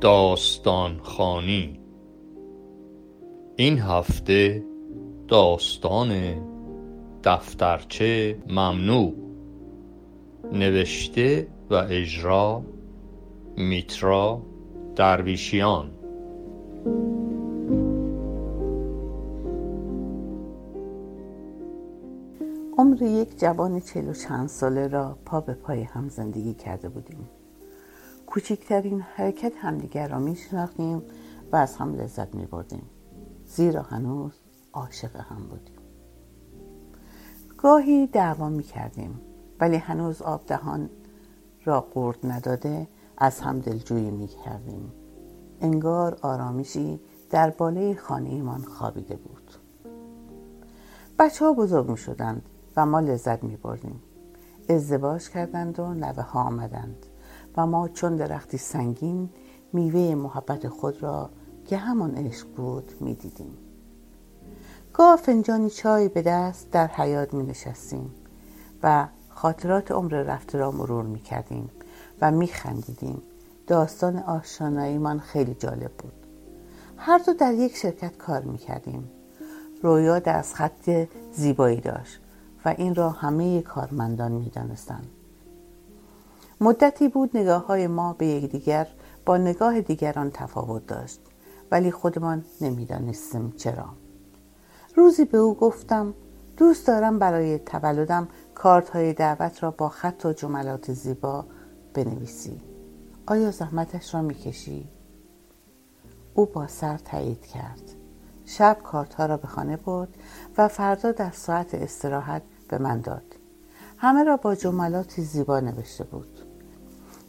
داستان خانی این هفته داستان دفترچه ممنوع. نوشته و اجرا میترا درویشیان. عمر یک جوان چهل و چند ساله را پا به پای هم زندگی کرده بودیم. کوچکترین حرکت همدیگر را می شناختیم و از هم لذت می بردیم زیرا هنوز عاشق هم بودیم. گاهی دعوا می کردیم ولی هنوز آب دهان را قورت نداده از هم دلجویی می کردیم انگار آرامشی در بالای خانه ایمان خوابیده بود. بچه ها بزرگ می شدند و ما لذت می بردیم ازدواج کردند و نوه ها آمدند. و ما چون درختی سنگین میوه محبت خود را که همان عشق بود می دیدیم گاه فنجانی چای به دست در حیات می نشستیم و خاطرات عمر رفته را مرور می کردیم و می خندیدیم داستان آشناییمان خیلی جالب بود. هر دو در یک شرکت کار می کردیم رویا دست خط زیبایی داشت و این را همه کارمندان می دانستند. مدتی بود نگاه های ما به یکدیگر با نگاه دیگران تفاوت داشت ولی خودمان نمی‌دانستیم چرا. روزی به او گفتم دوست دارم برای تولدم کارت های دعوت را با خط و جملات زیبا بنویسی. آیا زحمتش را می‌کشی؟ او با سر تایید کرد. شب کارت ها را به خانه برد و فردا در ساعت استراحت به من داد. همه را با جملاتی زیبا نوشته بود.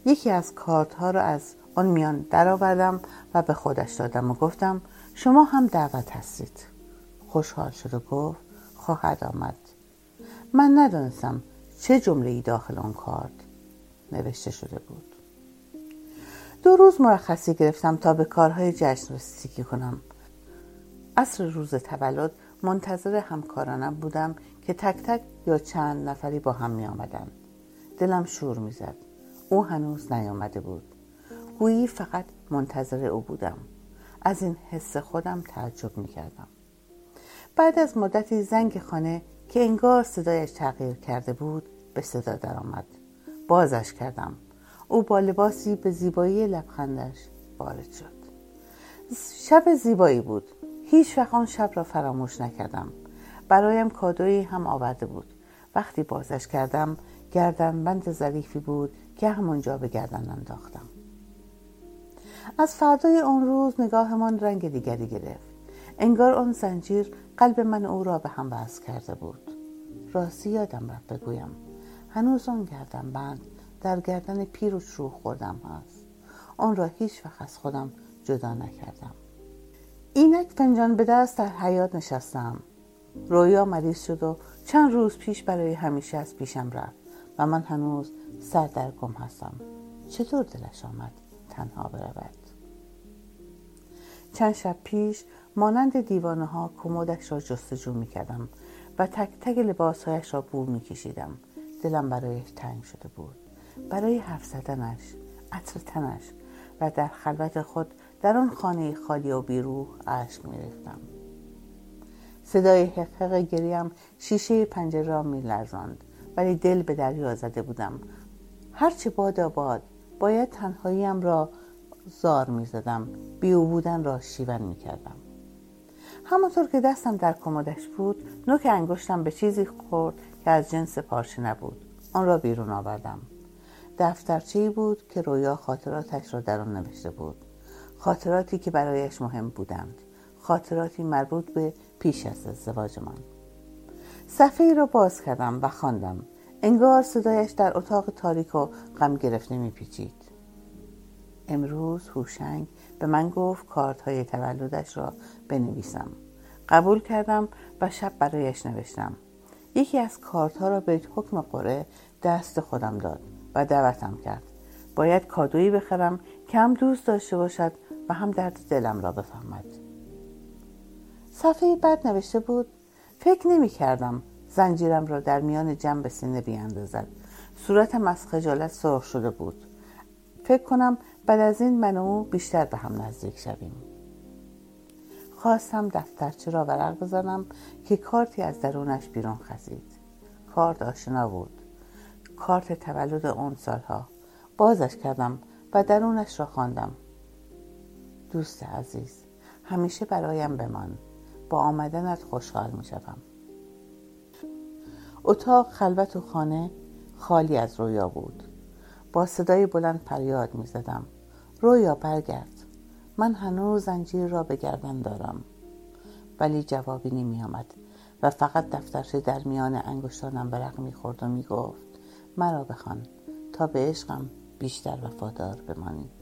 یکی از کارت ها را از آن میان درآوردم و به خودش دادم و گفتم شما هم دعوت هستید خوشحال شد و گفت خواهد آمد من ندانستم چه جمله ای داخل آن کارت نوشته شده بود دو روز مرخصی گرفتم تا به کارهای جشن رسیدگی کنم عصر روز تولد منتظر همکارانم بودم که تک تک یا چند نفری با هم می آمدن. دلم شور می زد. او هنوز نیامده بود. گویی فقط منتظر او بودم. از این حس خودم تعجب می کردم. بعد از مدتی زنگ خانه که انگار صدایش تغییر کرده بود به صدا درآمد. بازش کردم. او با لباسی به زیبایی لبخندش وارد شد. شب زیبایی بود. هیچ وقت آن شب را فراموش نکردم. برایم کادویی هم آورده بود وقتی بازش کردم بند ظریفی بود که همونجا به گردن انداختم. از فردای اون روز نگاهمان رنگ دیگری گرفت. انگار آن زنجیر قلب من او را به هم وصل کرده بود. راستی یادم رفت بگویم هنوز آن گردن بند در گردن پیر و خوردم هست. آن را هیچ وقت از خودم جدا نکردم. اینک فنجان به دست در حیات نشستم. رویا مریض شد و چند روز پیش برای همیشه از پیشم رفت. من هنوز سر در گم هستم. چطور دلش آمد تنها برود؟ چند شب پیش مانند دیوانه ها کمودش را جستجو می کردم و تک تک لباسهایش را بو می کشیدم دلم برایش تنگ شده بود. برای حرف زدنش عطر تنش و در خلوت خود در آن خانه خالی و بیروح اشک می ریختم. صدای حقحق گریم شیشه پنجره را می لرزاند ولی دل به دریا زده بودم. هرچه باد باد باید تنهاییم را زار می زدم بیو بودن را شیون می کردم همانطور که دستم در کمدش بود نوک انگشتم به چیزی خورد که از جنس پارچه نبود. آن را بیرون آوردم. دفترچه بود که رویا خاطراتش را در آن نوشته بود. خاطراتی که برایش مهم بودند. خاطراتی مربوط به پیش از ازدواجمان. صفحه ای را باز کردم و خواندم. انگار صدایش در اتاق تاریک و غم گرفته میپیچید. امروز هوشنگ به من گفت کارت های تولدش را بنویسم. قبول کردم و شب برایش نوشتم. یکی از کارت ها را به حکم قره دست خودم داد و دعوتم کرد. باید کادویی بخرم که هم دوست داشته باشد و هم درد دلم را بفهمد. صفحه بعد نوشته بود فکر نمی کردم زنجیرم را در میان جنب سینه بیاندازد. صورتم از خجالت سرخ شده بود. فکر کنم بعد از این من او بیشتر به هم نزدیک شویم. خواستم دفترچه را ورق بزنم که کارتی از درونش بیرون خزید. کارت آشنا بود. کارت تولد اون سالها. بازش کردم و درونش را خواندم. دوست عزیز همیشه برایم بمان. با آمدنت خوشحال می شدم. اتاق خلوت و خانه خالی از رویا بود. با صدای بلند فریاد می زدم رویا برگرد. من هنوز زنجیر را به گردن دارم. ولی جوابی نمی آمد و فقط دفترچه در میان انگشتانم برق می خورد و می گفت مرا بخوان. تا به عشقم بیشتر وفادار بمانی.